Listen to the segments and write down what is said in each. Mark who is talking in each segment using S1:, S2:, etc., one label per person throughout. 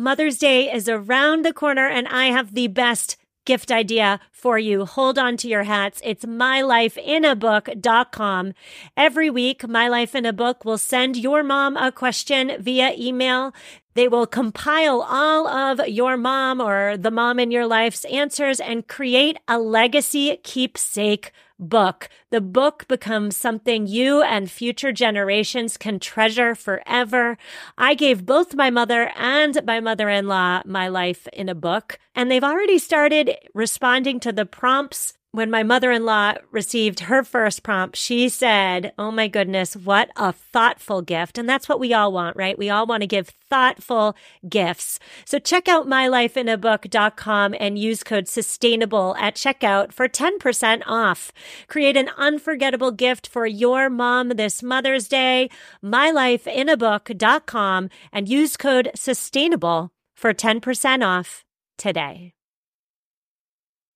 S1: Mother's Day is around the corner and I have the best gift idea for you. Hold on to your hats. It's mylifeinabook.com. Every week, My Life in a Book will send your mom a question via email. They will compile all of your mom or the mom in your life's answers and create a legacy keepsake book. The book becomes something you and future generations can treasure forever. I gave both my mother and my mother in law my life in a book, and they've already started responding to the prompts when my mother in law received her first prompt, she said, Oh my goodness, what a thoughtful gift. And that's what we all want, right? We all want to give thoughtful gifts. So check out mylifeinabook.com and use code sustainable at checkout for 10% off. Create an unforgettable gift for your mom this Mother's Day. mylifeinabook.com and use code sustainable for 10% off today.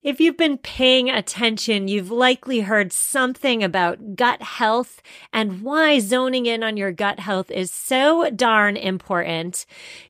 S1: If you've been paying attention, you've likely heard something about gut health and why zoning in on your gut health is so darn important.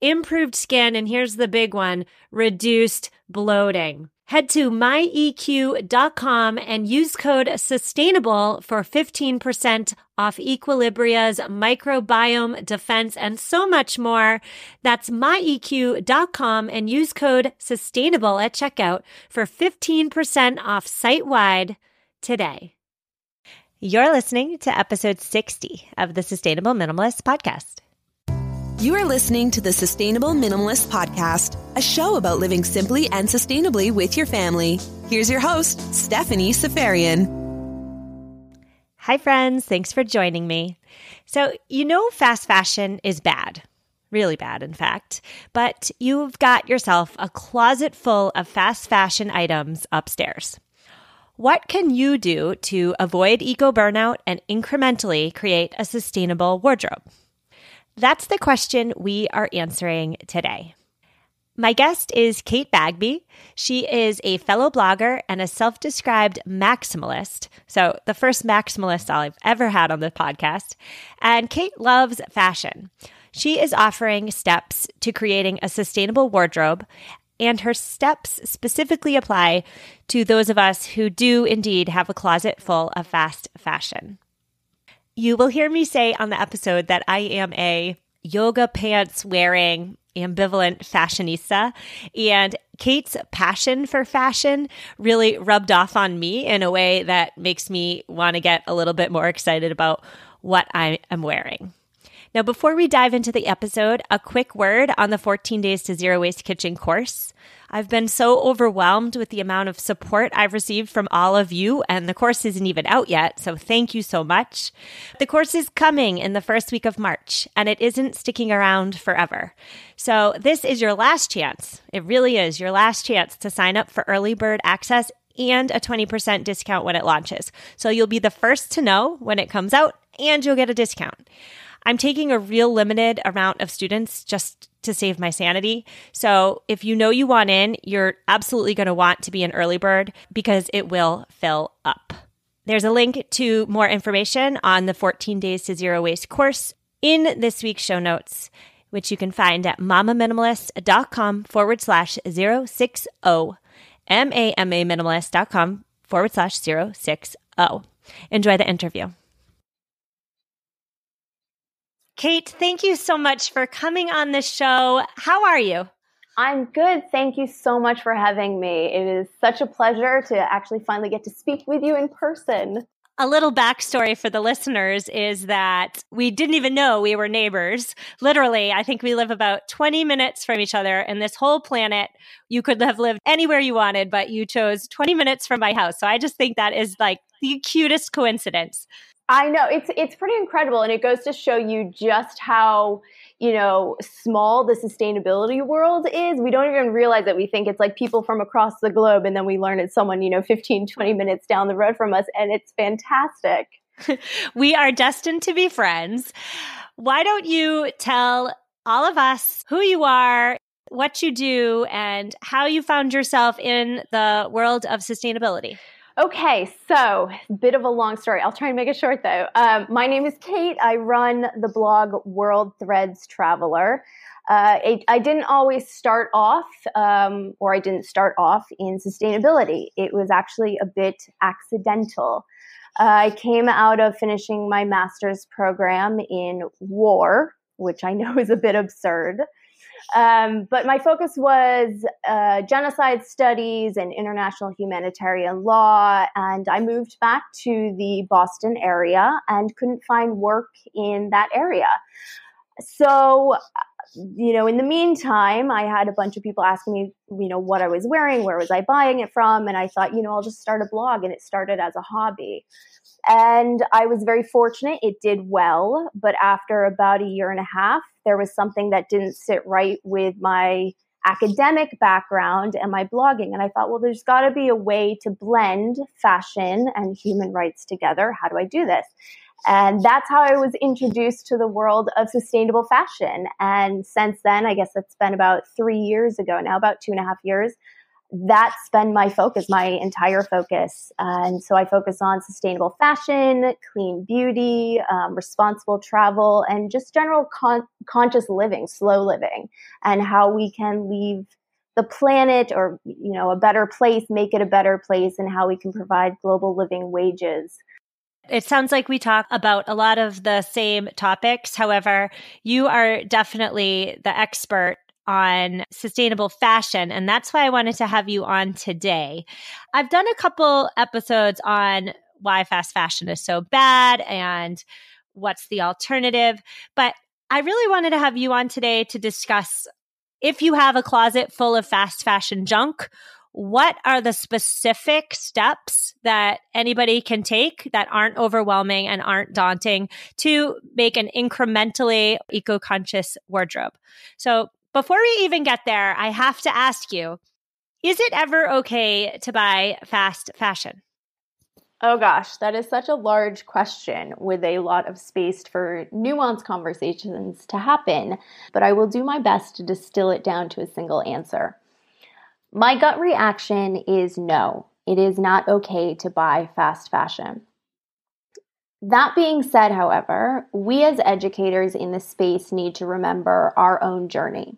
S1: improved skin, and here's the big one reduced bloating. Head to myeq.com and use code sustainable for 15% off Equilibria's microbiome defense and so much more. That's myeq.com and use code sustainable at checkout for 15% off site wide today. You're listening to episode 60 of the Sustainable Minimalist podcast.
S2: You are listening to the Sustainable Minimalist Podcast, a show about living simply and sustainably with your family. Here's your host, Stephanie Seferian.
S1: Hi, friends. Thanks for joining me. So, you know, fast fashion is bad. Really bad, in fact. But you've got yourself a closet full of fast fashion items upstairs. What can you do to avoid eco burnout and incrementally create a sustainable wardrobe? That's the question we are answering today. My guest is Kate Bagby. She is a fellow blogger and a self described maximalist. So, the first maximalist I've ever had on the podcast. And Kate loves fashion. She is offering steps to creating a sustainable wardrobe, and her steps specifically apply to those of us who do indeed have a closet full of fast fashion. You will hear me say on the episode that I am a yoga pants wearing ambivalent fashionista and Kate's passion for fashion really rubbed off on me in a way that makes me want to get a little bit more excited about what I am wearing. Now, before we dive into the episode, a quick word on the 14 Days to Zero Waste Kitchen course. I've been so overwhelmed with the amount of support I've received from all of you, and the course isn't even out yet, so thank you so much. The course is coming in the first week of March, and it isn't sticking around forever. So, this is your last chance. It really is your last chance to sign up for early bird access and a 20% discount when it launches. So, you'll be the first to know when it comes out, and you'll get a discount. I'm taking a real limited amount of students just to save my sanity. So if you know you want in, you're absolutely going to want to be an early bird because it will fill up. There's a link to more information on the 14 Days to Zero Waste course in this week's show notes, which you can find at mamaminimalist.com forward slash 060. M-A-M-A minimalist.com forward slash 060. Enjoy the interview. Kate, thank you so much for coming on the show. How are you?
S3: I'm good. Thank you so much for having me. It is such a pleasure to actually finally get to speak with you in person.
S1: A little backstory for the listeners is that we didn't even know we were neighbors. Literally, I think we live about 20 minutes from each other, and this whole planet, you could have lived anywhere you wanted, but you chose 20 minutes from my house. So I just think that is like the cutest coincidence.
S3: I know it's it's pretty incredible, and it goes to show you just how you know small the sustainability world is. We don't even realize that we think it's like people from across the globe, and then we learn it's someone you know 15, 20 minutes down the road from us, and it's fantastic.
S1: we are destined to be friends. Why don't you tell all of us who you are, what you do, and how you found yourself in the world of sustainability?
S3: Okay, so bit of a long story. I'll try and make it short though. Um, my name is Kate. I run the blog World Threads Traveler. Uh, it, I didn't always start off, um, or I didn't start off in sustainability. It was actually a bit accidental. Uh, I came out of finishing my master's program in war, which I know is a bit absurd. Um, but my focus was uh, genocide studies and international humanitarian law. And I moved back to the Boston area and couldn't find work in that area. So, you know, in the meantime, I had a bunch of people asking me, you know, what I was wearing, where was I buying it from? And I thought, you know, I'll just start a blog. And it started as a hobby. And I was very fortunate. It did well. But after about a year and a half, there was something that didn't sit right with my academic background and my blogging. And I thought, well, there's got to be a way to blend fashion and human rights together. How do I do this? And that's how I was introduced to the world of sustainable fashion. And since then, I guess it's been about three years ago now, about two and a half years, that's been my focus, my entire focus. And so I focus on sustainable fashion, clean beauty, um, responsible travel, and just general con- conscious living, slow living, and how we can leave the planet or you know a better place, make it a better place, and how we can provide global living wages.
S1: It sounds like we talk about a lot of the same topics. However, you are definitely the expert on sustainable fashion. And that's why I wanted to have you on today. I've done a couple episodes on why fast fashion is so bad and what's the alternative. But I really wanted to have you on today to discuss if you have a closet full of fast fashion junk, what are the specific steps that anybody can take that aren't overwhelming and aren't daunting to make an incrementally eco conscious wardrobe? So, before we even get there, I have to ask you is it ever okay to buy fast fashion?
S3: Oh gosh, that is such a large question with a lot of space for nuanced conversations to happen, but I will do my best to distill it down to a single answer. My gut reaction is no, it is not okay to buy fast fashion. That being said, however, we as educators in this space need to remember our own journey.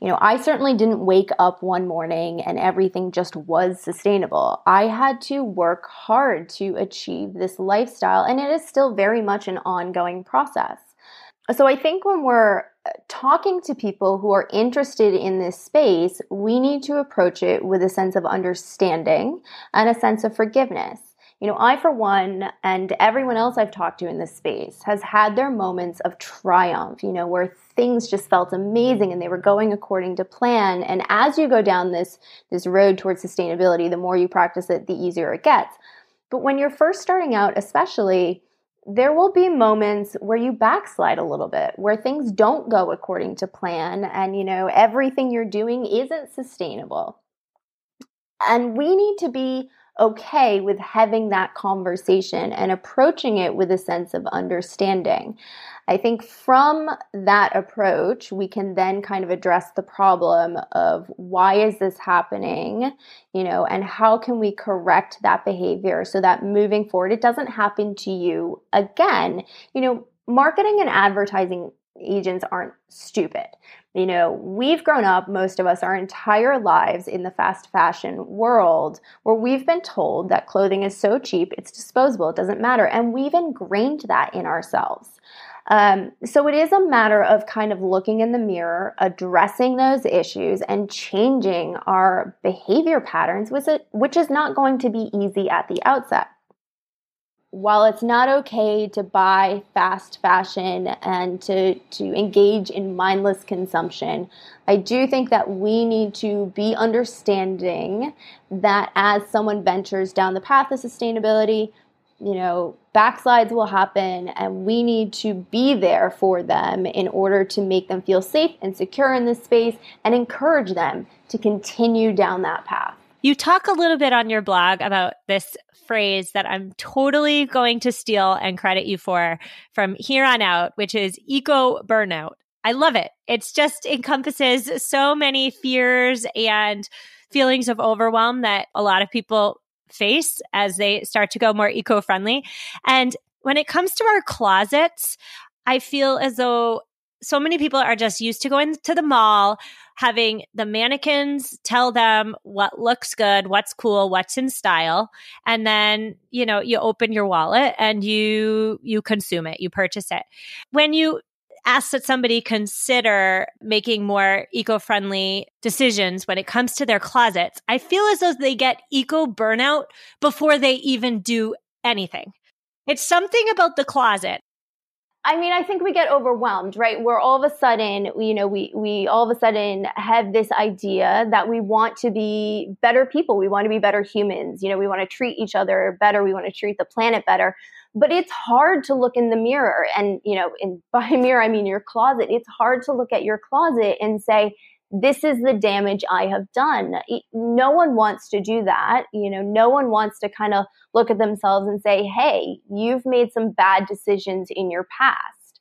S3: You know, I certainly didn't wake up one morning and everything just was sustainable. I had to work hard to achieve this lifestyle, and it is still very much an ongoing process. So I think when we're uh, talking to people who are interested in this space, we need to approach it with a sense of understanding and a sense of forgiveness. You know, I, for one, and everyone else I've talked to in this space has had their moments of triumph, you know, where things just felt amazing and they were going according to plan. And as you go down this, this road towards sustainability, the more you practice it, the easier it gets. But when you're first starting out, especially, there will be moments where you backslide a little bit, where things don't go according to plan, and you know, everything you're doing isn't sustainable. And we need to be okay with having that conversation and approaching it with a sense of understanding. I think from that approach, we can then kind of address the problem of why is this happening, you know, and how can we correct that behavior so that moving forward, it doesn't happen to you again. You know, marketing and advertising agents aren't stupid. You know, we've grown up, most of us, our entire lives in the fast fashion world where we've been told that clothing is so cheap, it's disposable, it doesn't matter. And we've ingrained that in ourselves. Um, so it is a matter of kind of looking in the mirror, addressing those issues, and changing our behavior patterns, which is not going to be easy at the outset while it's not okay to buy fast fashion and to, to engage in mindless consumption, I do think that we need to be understanding that as someone ventures down the path of sustainability, you know, backslides will happen and we need to be there for them in order to make them feel safe and secure in this space and encourage them to continue down that path.
S1: You talk a little bit on your blog about this phrase that I'm totally going to steal and credit you for from here on out, which is eco burnout. I love it. It's just encompasses so many fears and feelings of overwhelm that a lot of people face as they start to go more eco friendly. And when it comes to our closets, I feel as though so many people are just used to going to the mall, having the mannequins tell them what looks good, what's cool, what's in style, and then, you know, you open your wallet and you you consume it, you purchase it. When you ask that somebody consider making more eco-friendly decisions when it comes to their closets, I feel as though they get eco burnout before they even do anything. It's something about the closet
S3: I mean, I think we get overwhelmed, right? Where all of a sudden, you know, we we all of a sudden have this idea that we want to be better people, we want to be better humans, you know, we want to treat each other better, we want to treat the planet better. But it's hard to look in the mirror, and you know, in by mirror I mean your closet. It's hard to look at your closet and say, this is the damage I have done. No one wants to do that. You know, no one wants to kind of look at themselves and say, hey, you've made some bad decisions in your past.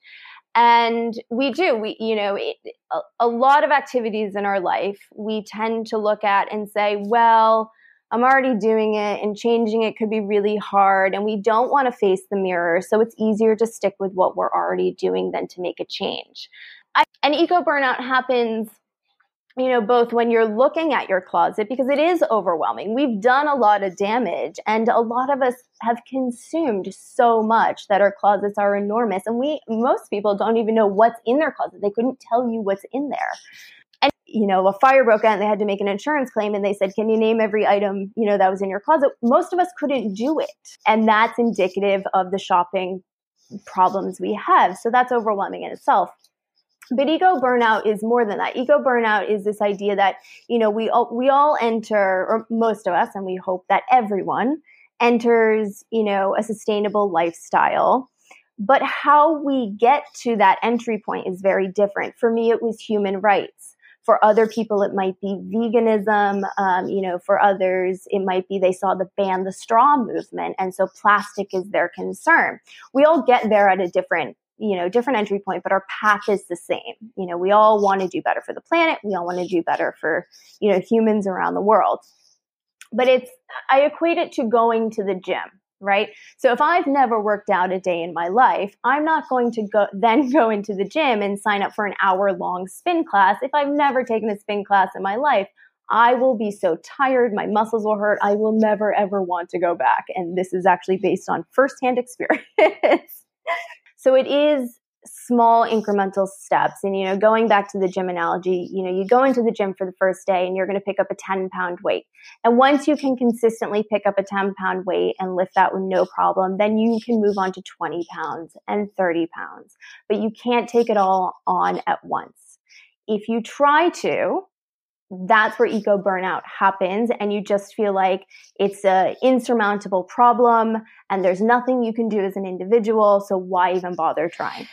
S3: And we do, we, you know, it, a, a lot of activities in our life, we tend to look at and say, well, I'm already doing it and changing it could be really hard. And we don't want to face the mirror. So it's easier to stick with what we're already doing than to make a change. I, and eco burnout happens you know, both when you're looking at your closet, because it is overwhelming. We've done a lot of damage, and a lot of us have consumed so much that our closets are enormous. And we, most people don't even know what's in their closet. They couldn't tell you what's in there. And, you know, a fire broke out and they had to make an insurance claim, and they said, Can you name every item, you know, that was in your closet? Most of us couldn't do it. And that's indicative of the shopping problems we have. So that's overwhelming in itself. But ego burnout is more than that. Eco burnout is this idea that, you know, we all, we all enter, or most of us, and we hope that everyone enters, you know, a sustainable lifestyle. But how we get to that entry point is very different. For me, it was human rights. For other people, it might be veganism. Um, you know, for others, it might be they saw the ban the straw movement. And so plastic is their concern. We all get there at a different you know, different entry point, but our path is the same. You know, we all want to do better for the planet. We all want to do better for, you know, humans around the world. But it's, I equate it to going to the gym, right? So if I've never worked out a day in my life, I'm not going to go, then go into the gym and sign up for an hour long spin class. If I've never taken a spin class in my life, I will be so tired. My muscles will hurt. I will never ever want to go back. And this is actually based on firsthand experience. So it is small incremental steps. And, you know, going back to the gym analogy, you know, you go into the gym for the first day and you're going to pick up a 10 pound weight. And once you can consistently pick up a 10 pound weight and lift that with no problem, then you can move on to 20 pounds and 30 pounds. But you can't take it all on at once. If you try to, that's where eco burnout happens and you just feel like it's a insurmountable problem and there's nothing you can do as an individual so why even bother trying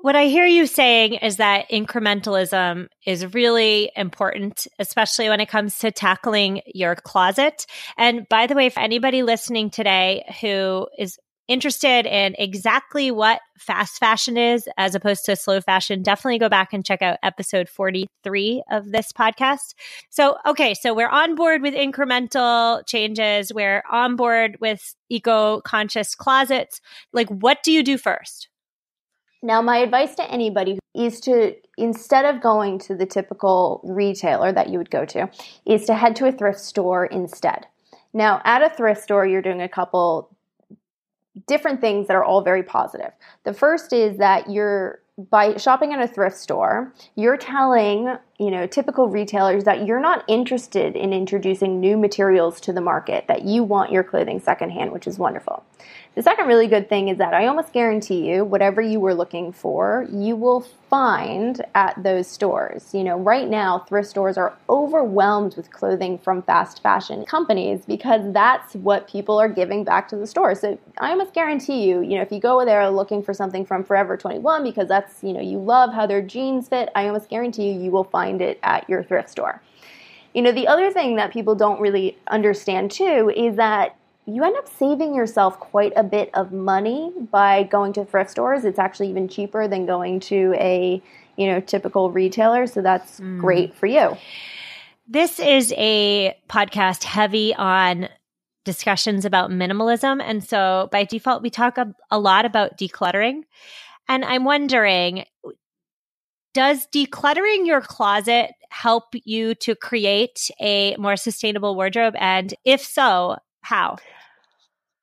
S1: what I hear you saying is that incrementalism is really important, especially when it comes to tackling your closet. And by the way, if anybody listening today who is interested in exactly what fast fashion is as opposed to slow fashion, definitely go back and check out episode 43 of this podcast. So, okay, so we're on board with incremental changes, we're on board with eco conscious closets. Like, what do you do first?
S3: Now, my advice to anybody is to, instead of going to the typical retailer that you would go to, is to head to a thrift store instead. Now, at a thrift store, you're doing a couple different things that are all very positive. The first is that you're by shopping at a thrift store, you're telling you know, typical retailers that you're not interested in introducing new materials to the market, that you want your clothing secondhand, which is wonderful. The second really good thing is that I almost guarantee you, whatever you were looking for, you will find at those stores. You know, right now, thrift stores are overwhelmed with clothing from fast fashion companies because that's what people are giving back to the store. So I almost guarantee you, you know, if you go there looking for something from Forever 21 because that's, you know, you love how their jeans fit, I almost guarantee you, you will find it at your thrift store. You know, the other thing that people don't really understand too is that you end up saving yourself quite a bit of money by going to thrift stores. It's actually even cheaper than going to a, you know, typical retailer, so that's mm. great for you.
S1: This is a podcast heavy on discussions about minimalism and so by default we talk a, a lot about decluttering. And I'm wondering does decluttering your closet help you to create a more sustainable wardrobe and if so, how?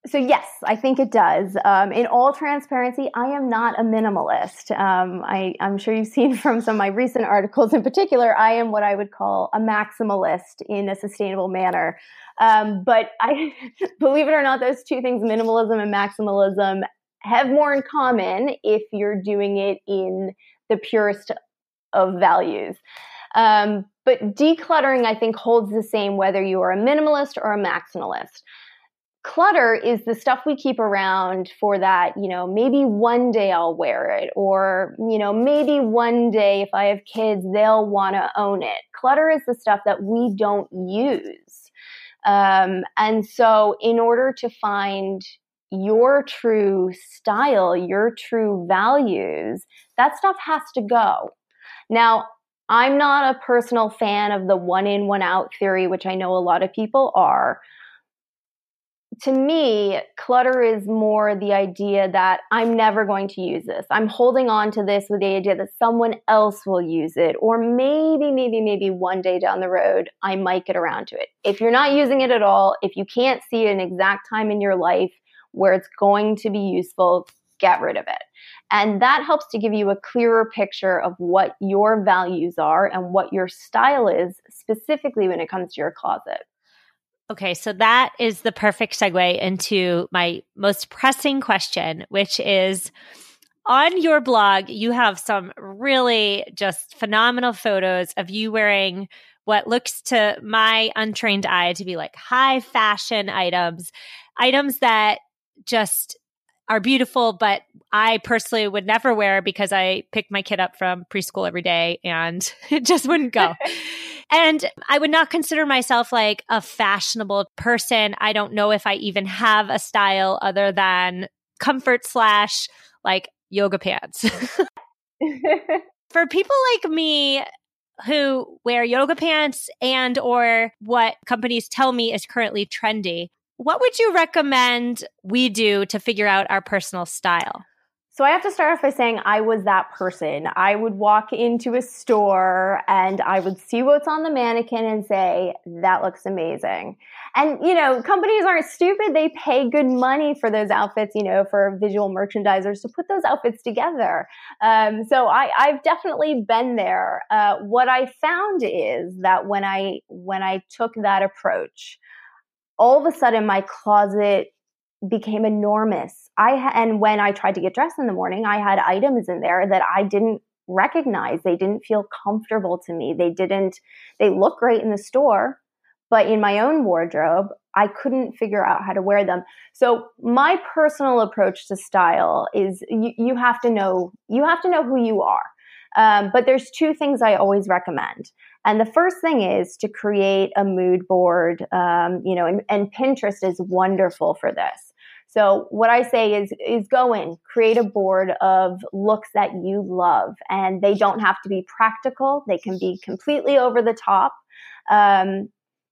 S3: So yes, I think it does. Um, in all transparency, I am not a minimalist. Um, I, am sure you've seen from some of my recent articles, in particular, I am what I would call a maximalist in a sustainable manner. Um, but I believe it or not, those two things, minimalism and maximalism, have more in common if you're doing it in the purest of values. Um, but decluttering, I think, holds the same whether you are a minimalist or a maximalist clutter is the stuff we keep around for that, you know, maybe one day I'll wear it, or, you know, maybe one day if I have kids, they'll want to own it. Clutter is the stuff that we don't use. Um, and so, in order to find your true style, your true values, that stuff has to go. Now, I'm not a personal fan of the one in, one out theory, which I know a lot of people are to me, clutter is more the idea that I'm never going to use this. I'm holding on to this with the idea that someone else will use it, or maybe, maybe, maybe one day down the road, I might get around to it. If you're not using it at all, if you can't see an exact time in your life where it's going to be useful, get rid of it. And that helps to give you a clearer picture of what your values are and what your style is, specifically when it comes to your closet.
S1: Okay, so that is the perfect segue into my most pressing question, which is on your blog, you have some really just phenomenal photos of you wearing what looks to my untrained eye to be like high fashion items, items that just are beautiful, but I personally would never wear because I pick my kid up from preschool every day and it just wouldn't go. and I would not consider myself like a fashionable person. I don't know if I even have a style other than comfort slash like yoga pants. For people like me, who wear yoga pants and or what companies tell me is currently trendy what would you recommend we do to figure out our personal style?
S3: So I have to start off by saying I was that person. I would walk into a store and I would see what's on the mannequin and say, that looks amazing. And, you know, companies aren't stupid. They pay good money for those outfits, you know, for visual merchandisers to put those outfits together. Um, so I, have definitely been there. Uh, what I found is that when I, when I took that approach, all of a sudden my closet became enormous. I ha- and when I tried to get dressed in the morning, I had items in there that I didn't recognize. They didn't feel comfortable to me. They didn't they look great in the store, but in my own wardrobe, I couldn't figure out how to wear them. So my personal approach to style is you, you have to know you have to know who you are. Um, but there's two things I always recommend. And the first thing is to create a mood board, um, you know, and, and Pinterest is wonderful for this. So what I say is is go in, create a board of looks that you love, and they don't have to be practical. They can be completely over the top. Um,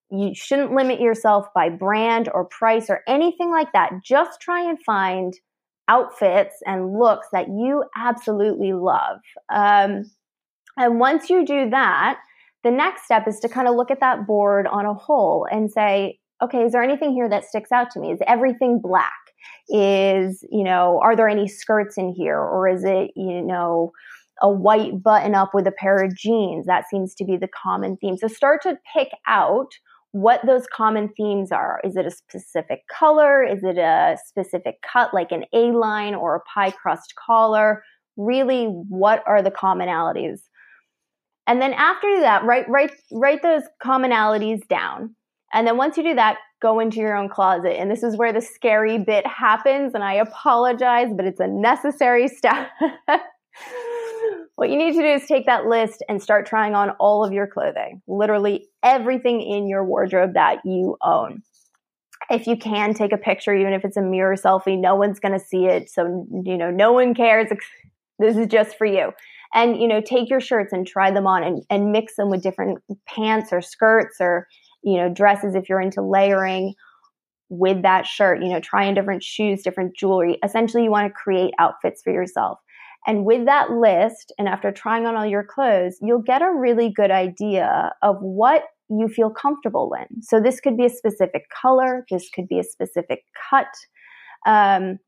S3: you shouldn't limit yourself by brand or price or anything like that. Just try and find outfits and looks that you absolutely love. Um, and once you do that, the next step is to kind of look at that board on a whole and say, okay, is there anything here that sticks out to me? Is everything black? Is, you know, are there any skirts in here? Or is it, you know, a white button up with a pair of jeans. That seems to be the common theme. So start to pick out what those common themes are. Is it a specific color? Is it a specific cut like an A line or a pie crust collar? Really, what are the commonalities? And then after that, write write write those commonalities down. And then once you do that, go into your own closet. And this is where the scary bit happens. And I apologize, but it's a necessary step. What you need to do is take that list and start trying on all of your clothing, literally everything in your wardrobe that you own. If you can take a picture, even if it's a mirror selfie, no one's going to see it. So, you know, no one cares. This is just for you and you know take your shirts and try them on and, and mix them with different pants or skirts or you know dresses if you're into layering with that shirt you know try on different shoes different jewelry essentially you want to create outfits for yourself and with that list and after trying on all your clothes you'll get a really good idea of what you feel comfortable in. So this could be a specific color this could be a specific cut. Um,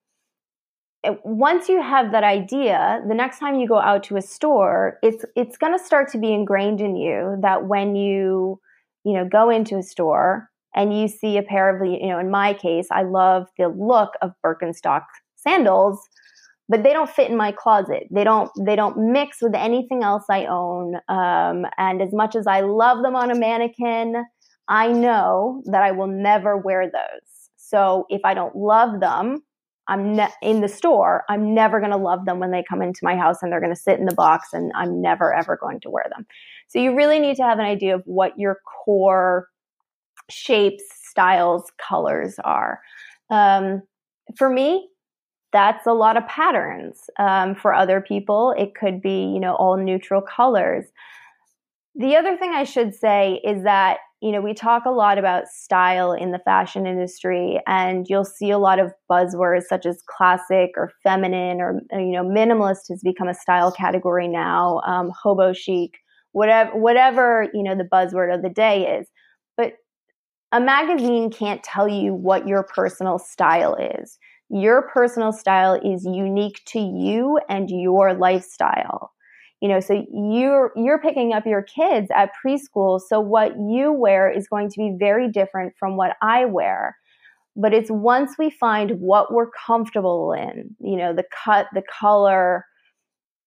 S3: once you have that idea, the next time you go out to a store, it's it's going to start to be ingrained in you that when you you know go into a store and you see a pair of you know in my case, I love the look of Birkenstock sandals, but they don't fit in my closet. They don't they don't mix with anything else I own. Um, and as much as I love them on a mannequin, I know that I will never wear those. So if I don't love them, I'm ne- in the store, I'm never going to love them when they come into my house and they're going to sit in the box and I'm never ever going to wear them. So you really need to have an idea of what your core shapes, styles, colors are. Um, for me, that's a lot of patterns. Um, for other people, it could be, you know, all neutral colors. The other thing I should say is that you know, we talk a lot about style in the fashion industry, and you'll see a lot of buzzwords such as classic or feminine or, you know, minimalist has become a style category now, um, hobo chic, whatever, whatever, you know, the buzzword of the day is. But a magazine can't tell you what your personal style is. Your personal style is unique to you and your lifestyle. You know so you're you're picking up your kids at preschool so what you wear is going to be very different from what i wear. But it's once we find what we're comfortable in you know the cut the color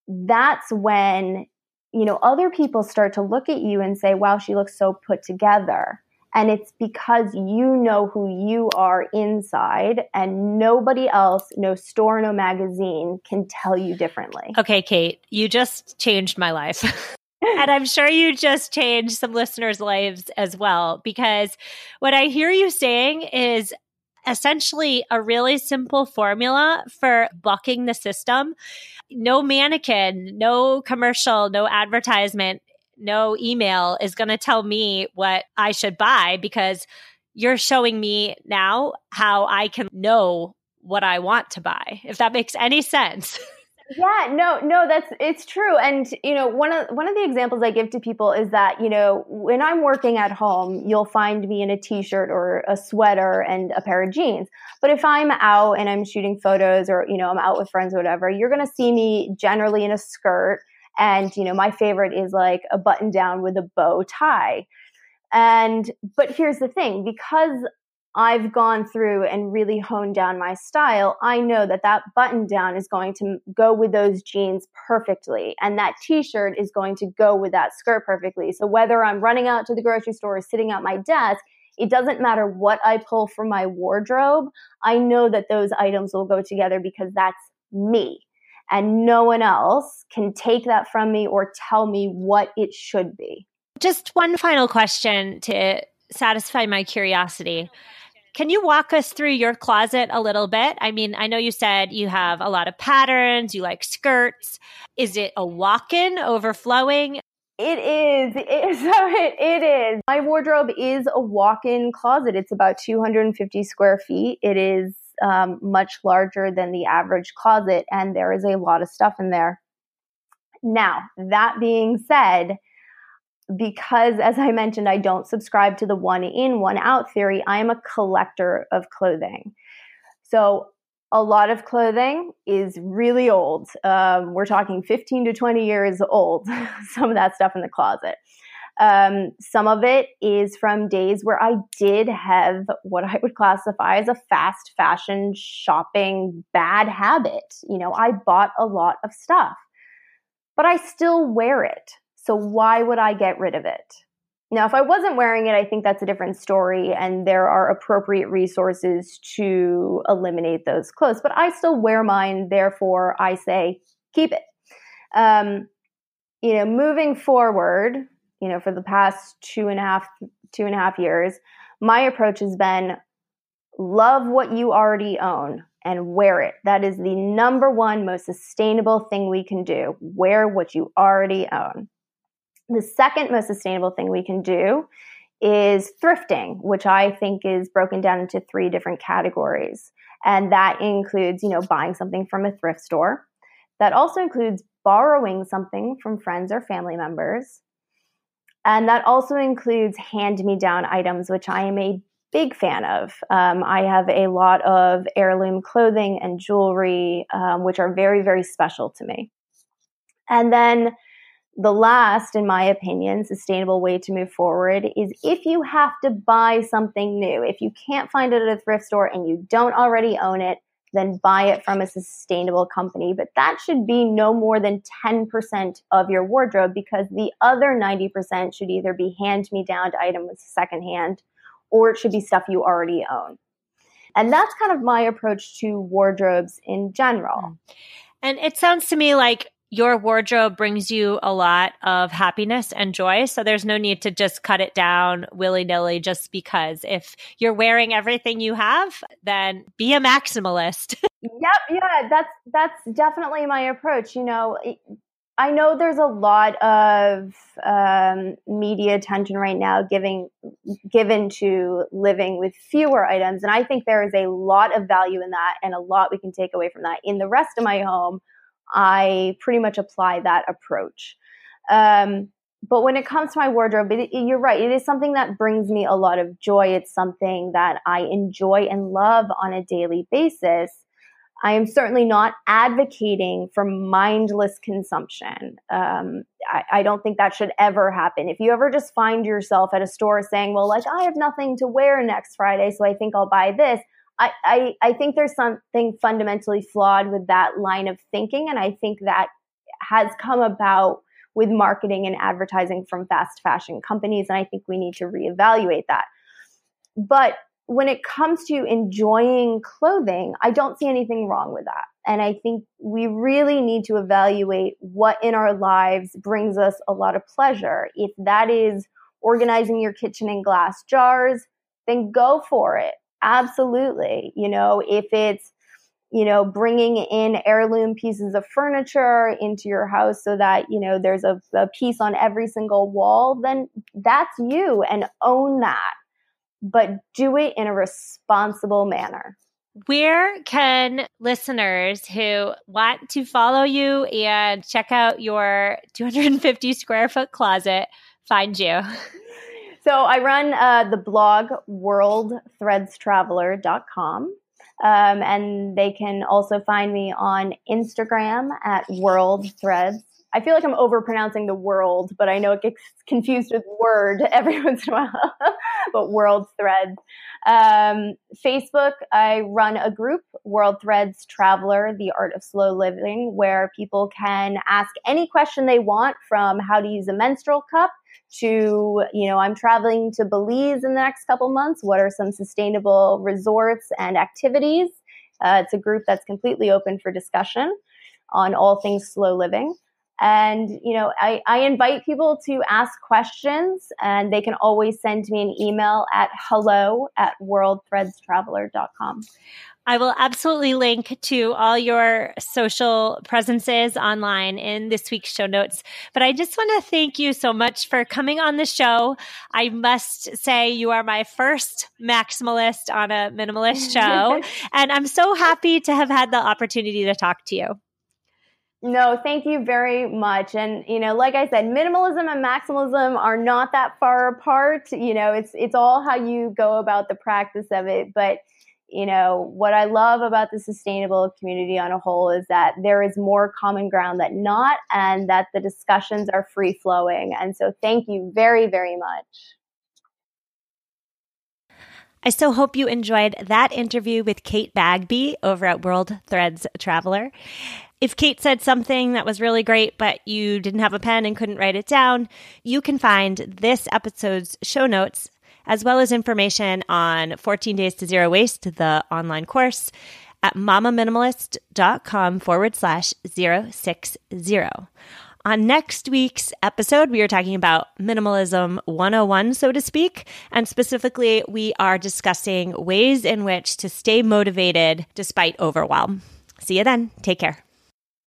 S3: that's when you know other people start to look at you and say wow she looks so put together and it's because you know who you are inside, and nobody else, no store, no magazine can tell you differently.
S1: Okay, Kate, you just changed my life. and I'm sure you just changed some listeners' lives as well, because what I hear you saying is essentially a really simple formula for bucking the system. No mannequin, no commercial, no advertisement no email is going to tell me what I should buy because you're showing me now how I can know what I want to buy, if that makes any sense.
S3: yeah no no that's it's true and you know one of one of the examples i give to people is that you know when i'm working at home you'll find me in a t-shirt or a sweater and a pair of jeans but if i'm out and i'm shooting photos or you know i'm out with friends or whatever you're going to see me generally in a skirt and, you know, my favorite is like a button down with a bow tie. And, but here's the thing because I've gone through and really honed down my style, I know that that button down is going to go with those jeans perfectly. And that t shirt is going to go with that skirt perfectly. So whether I'm running out to the grocery store or sitting at my desk, it doesn't matter what I pull from my wardrobe. I know that those items will go together because that's me and no one else can take that from me or tell me what it should be.
S1: Just one final question to satisfy my curiosity. Can you walk us through your closet a little bit? I mean, I know you said you have a lot of patterns, you like skirts. Is it a walk in overflowing?
S3: It is. It is. It is. My wardrobe is a walk in closet. It's about 250 square feet. It is um, much larger than the average closet, and there is a lot of stuff in there. Now, that being said, because as I mentioned, I don't subscribe to the one in, one out theory, I am a collector of clothing. So a lot of clothing is really old. Um, we're talking 15 to 20 years old, some of that stuff in the closet. Um, some of it is from days where I did have what I would classify as a fast fashion shopping bad habit. You know, I bought a lot of stuff, but I still wear it. So why would I get rid of it? Now, if I wasn't wearing it, I think that's a different story, and there are appropriate resources to eliminate those clothes. But I still wear mine, therefore, I say keep it. Um, you know, moving forward, you know, for the past two and a half two and a half years, my approach has been love what you already own and wear it. That is the number one most sustainable thing we can do. Wear what you already own. The second most sustainable thing we can do is thrifting, which I think is broken down into three different categories. And that includes, you know, buying something from a thrift store. That also includes borrowing something from friends or family members. And that also includes hand me down items, which I am a big fan of. Um, I have a lot of heirloom clothing and jewelry, um, which are very, very special to me. And then the last, in my opinion, sustainable way to move forward is if you have to buy something new, if you can't find it at a thrift store and you don't already own it, then buy it from a sustainable company. But that should be no more than 10% of your wardrobe because the other 90% should either be hand me down items secondhand or it should be stuff you already own. And that's kind of my approach to wardrobes in general. Hmm.
S1: And it sounds to me like your wardrobe brings you a lot of happiness and joy. So there's no need to just cut it down willy nilly just because. If you're wearing everything you have, then be a maximalist.
S3: yep. Yeah. That's, that's definitely my approach. You know, I know there's a lot of um, media attention right now giving given to living with fewer items, and I think there is a lot of value in that, and a lot we can take away from that. In the rest of my home, I pretty much apply that approach. Um, but when it comes to my wardrobe, it, it, you're right. It is something that brings me a lot of joy. It's something that I enjoy and love on a daily basis. I am certainly not advocating for mindless consumption. Um, I, I, don't think that should ever happen. If you ever just find yourself at a store saying, well, like, I have nothing to wear next Friday, so I think I'll buy this, I, I, think there's something fundamentally flawed with that line of thinking. And I think that has come about with marketing and advertising from fast fashion companies. And I think we need to reevaluate that. But when it comes to enjoying clothing, I don't see anything wrong with that. And I think we really need to evaluate what in our lives brings us a lot of pleasure. If that is organizing your kitchen in glass jars, then go for it. Absolutely. You know, if it's, you know, bringing in heirloom pieces of furniture into your house so that, you know, there's a, a piece on every single wall, then that's you and own that. But do it in a responsible manner.
S1: Where can listeners who want to follow you and check out your 250 square foot closet find you?
S3: So I run uh, the blog worldthreadstraveler.com. Um, and they can also find me on Instagram at worldthreads. I feel like I'm overpronouncing the world, but I know it gets confused with word every once in a while. but World Threads. Um, Facebook, I run a group, World Threads Traveler, the Art of Slow Living, where people can ask any question they want from how to use a menstrual cup to, you know, I'm traveling to Belize in the next couple months. What are some sustainable resorts and activities? Uh, it's a group that's completely open for discussion on all things slow living. And, you know, I, I invite people to ask questions and they can always send me an email at hello at worldthreadstraveler.com.
S1: I will absolutely link to all your social presences online in this week's show notes. But I just want to thank you so much for coming on the show. I must say, you are my first maximalist on a minimalist show. and I'm so happy to have had the opportunity to talk to you.
S3: No, thank you very much. And you know, like I said, minimalism and maximalism are not that far apart. You know, it's it's all how you go about the practice of it. But you know, what I love about the sustainable community on a whole is that there is more common ground than not, and that the discussions are free flowing. And so, thank you very, very much.
S1: I so hope you enjoyed that interview with Kate Bagby over at World Threads Traveler. If Kate said something that was really great, but you didn't have a pen and couldn't write it down, you can find this episode's show notes as well as information on 14 Days to Zero Waste, the online course, at mamaminimalist.com forward slash 060. On next week's episode, we are talking about minimalism 101, so to speak. And specifically, we are discussing ways in which to stay motivated despite overwhelm. See you then. Take care.